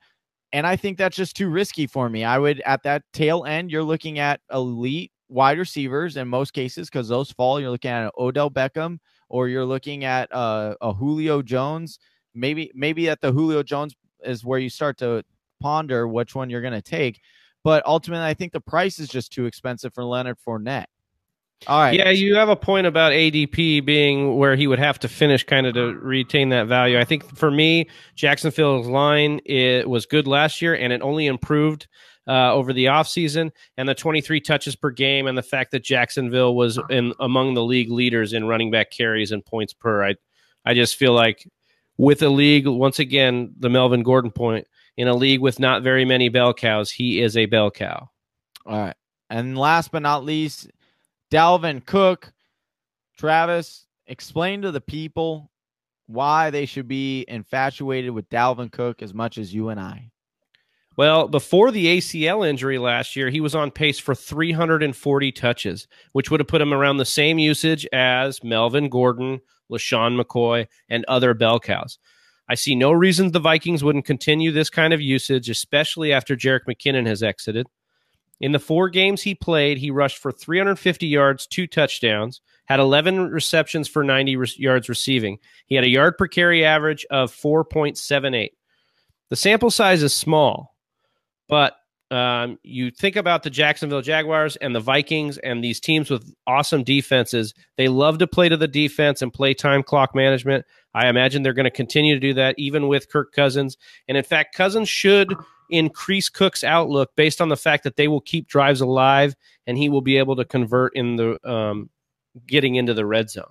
And I think that's just too risky for me. I would, at that tail end, you're looking at elite wide receivers in most cases because those fall. You're looking at an Odell Beckham or you're looking at uh, a Julio Jones. Maybe, maybe at the Julio Jones is where you start to ponder which one you're going to take. But ultimately, I think the price is just too expensive for Leonard Fournette. All right. Yeah, you have a point about ADP being where he would have to finish kind of to retain that value. I think for me, Jacksonville's line it was good last year and it only improved uh, over the offseason and the 23 touches per game and the fact that Jacksonville was in among the league leaders in running back carries and points per. I I just feel like with a league once again the Melvin Gordon point in a league with not very many bell cows, he is a bell cow. All right. And last but not least, Dalvin Cook. Travis, explain to the people why they should be infatuated with Dalvin Cook as much as you and I. Well, before the ACL injury last year, he was on pace for 340 touches, which would have put him around the same usage as Melvin Gordon, LeSean McCoy, and other bell cows. I see no reason the Vikings wouldn't continue this kind of usage, especially after Jerick McKinnon has exited. In the four games he played, he rushed for 350 yards, two touchdowns, had 11 receptions for 90 re- yards receiving. He had a yard per carry average of 4.78. The sample size is small, but um, you think about the Jacksonville Jaguars and the Vikings and these teams with awesome defenses. They love to play to the defense and play time clock management. I imagine they're going to continue to do that even with Kirk Cousins. And in fact, Cousins should increase Cook's outlook based on the fact that they will keep drives alive and he will be able to convert in the um, getting into the red zone.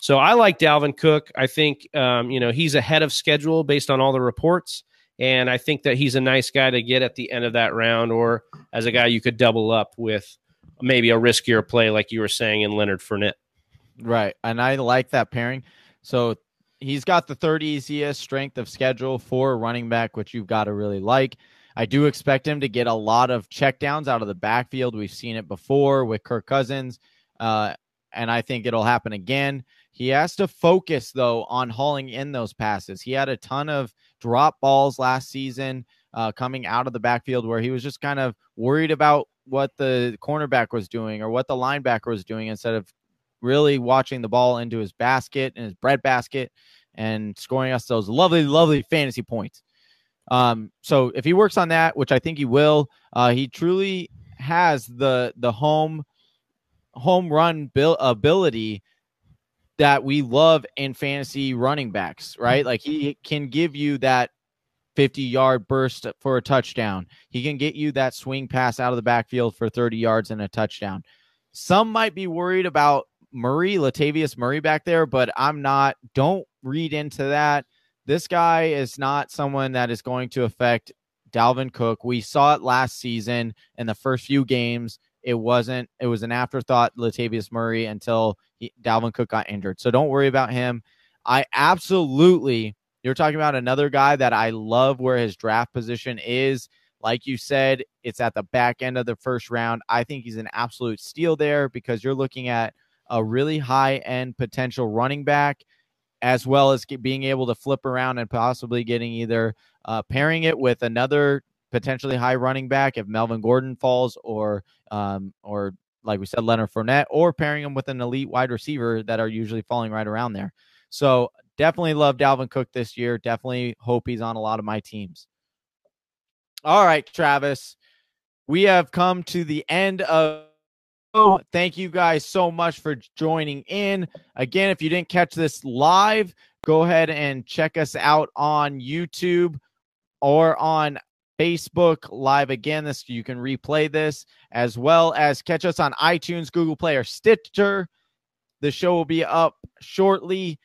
So I like Dalvin Cook. I think um, you know he's ahead of schedule based on all the reports, and I think that he's a nice guy to get at the end of that round, or as a guy you could double up with maybe a riskier play, like you were saying in Leonard Fournette. Right, and I like that pairing. So he's got the third easiest strength of schedule for running back, which you've got to really like. I do expect him to get a lot of checkdowns out of the backfield. We've seen it before with Kirk Cousins, uh, and I think it'll happen again. He has to focus, though, on hauling in those passes. He had a ton of drop balls last season uh, coming out of the backfield where he was just kind of worried about what the cornerback was doing or what the linebacker was doing instead of really watching the ball into his basket and his bread basket and scoring us those lovely, lovely fantasy points. Um, so if he works on that, which I think he will, uh, he truly has the the home home run bil- ability that we love in fantasy running backs, mm-hmm. right? Like he can give you that 50 yard burst for a touchdown. He can get you that swing pass out of the backfield for 30 yards and a touchdown. Some might be worried about Murray, Latavius Murray back there, but I'm not. Don't read into that. This guy is not someone that is going to affect Dalvin Cook. We saw it last season in the first few games. It wasn't, it was an afterthought, Latavius Murray, until he, Dalvin Cook got injured. So don't worry about him. I absolutely, you're talking about another guy that I love where his draft position is. Like you said, it's at the back end of the first round. I think he's an absolute steal there because you're looking at a really high end potential running back, as well as being able to flip around and possibly getting either uh, pairing it with another potentially high running back if Melvin Gordon falls, or um, or like we said, Leonard Fournette, or pairing him with an elite wide receiver that are usually falling right around there. So definitely love Dalvin Cook this year. Definitely hope he's on a lot of my teams. All right, Travis, we have come to the end of Oh, thank you guys so much for joining in. Again, if you didn't catch this live, go ahead and check us out on YouTube or on Facebook live again. This you can replay this as well as catch us on iTunes, Google Play, or Stitcher. The show will be up shortly.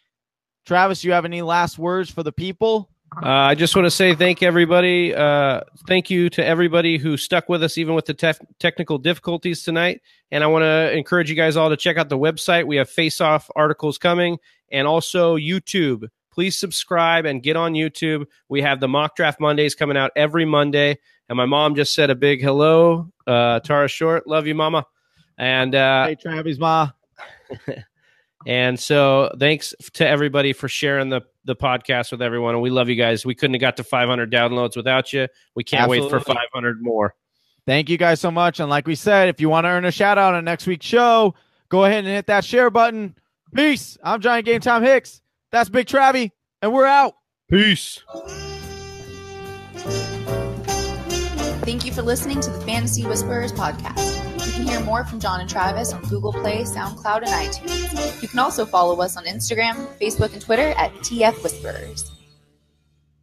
Travis, you have any last words for the people? Uh, I just want to say thank everybody. Uh, thank you to everybody who stuck with us even with the tef- technical difficulties tonight. And I want to encourage you guys all to check out the website. We have face off articles coming and also YouTube. Please subscribe and get on YouTube. We have the mock draft Mondays coming out every Monday. And my mom just said a big hello. Uh, Tara Short, love you, mama. And uh, hey, Travis, ma. And so thanks to everybody for sharing the, the podcast with everyone. And we love you guys. We couldn't have got to 500 downloads without you. We can't wait for 500 more. Thank you guys so much. And like we said, if you want to earn a shout out on next week's show, go ahead and hit that share button. Peace. I'm Giant Game Time Hicks. That's Big Travie, and we're out. Peace. Thank you for listening to the Fantasy Whisperers podcast. You can hear more from John and Travis on Google Play, SoundCloud, and iTunes. You can also follow us on Instagram, Facebook, and Twitter at TF Whisperers.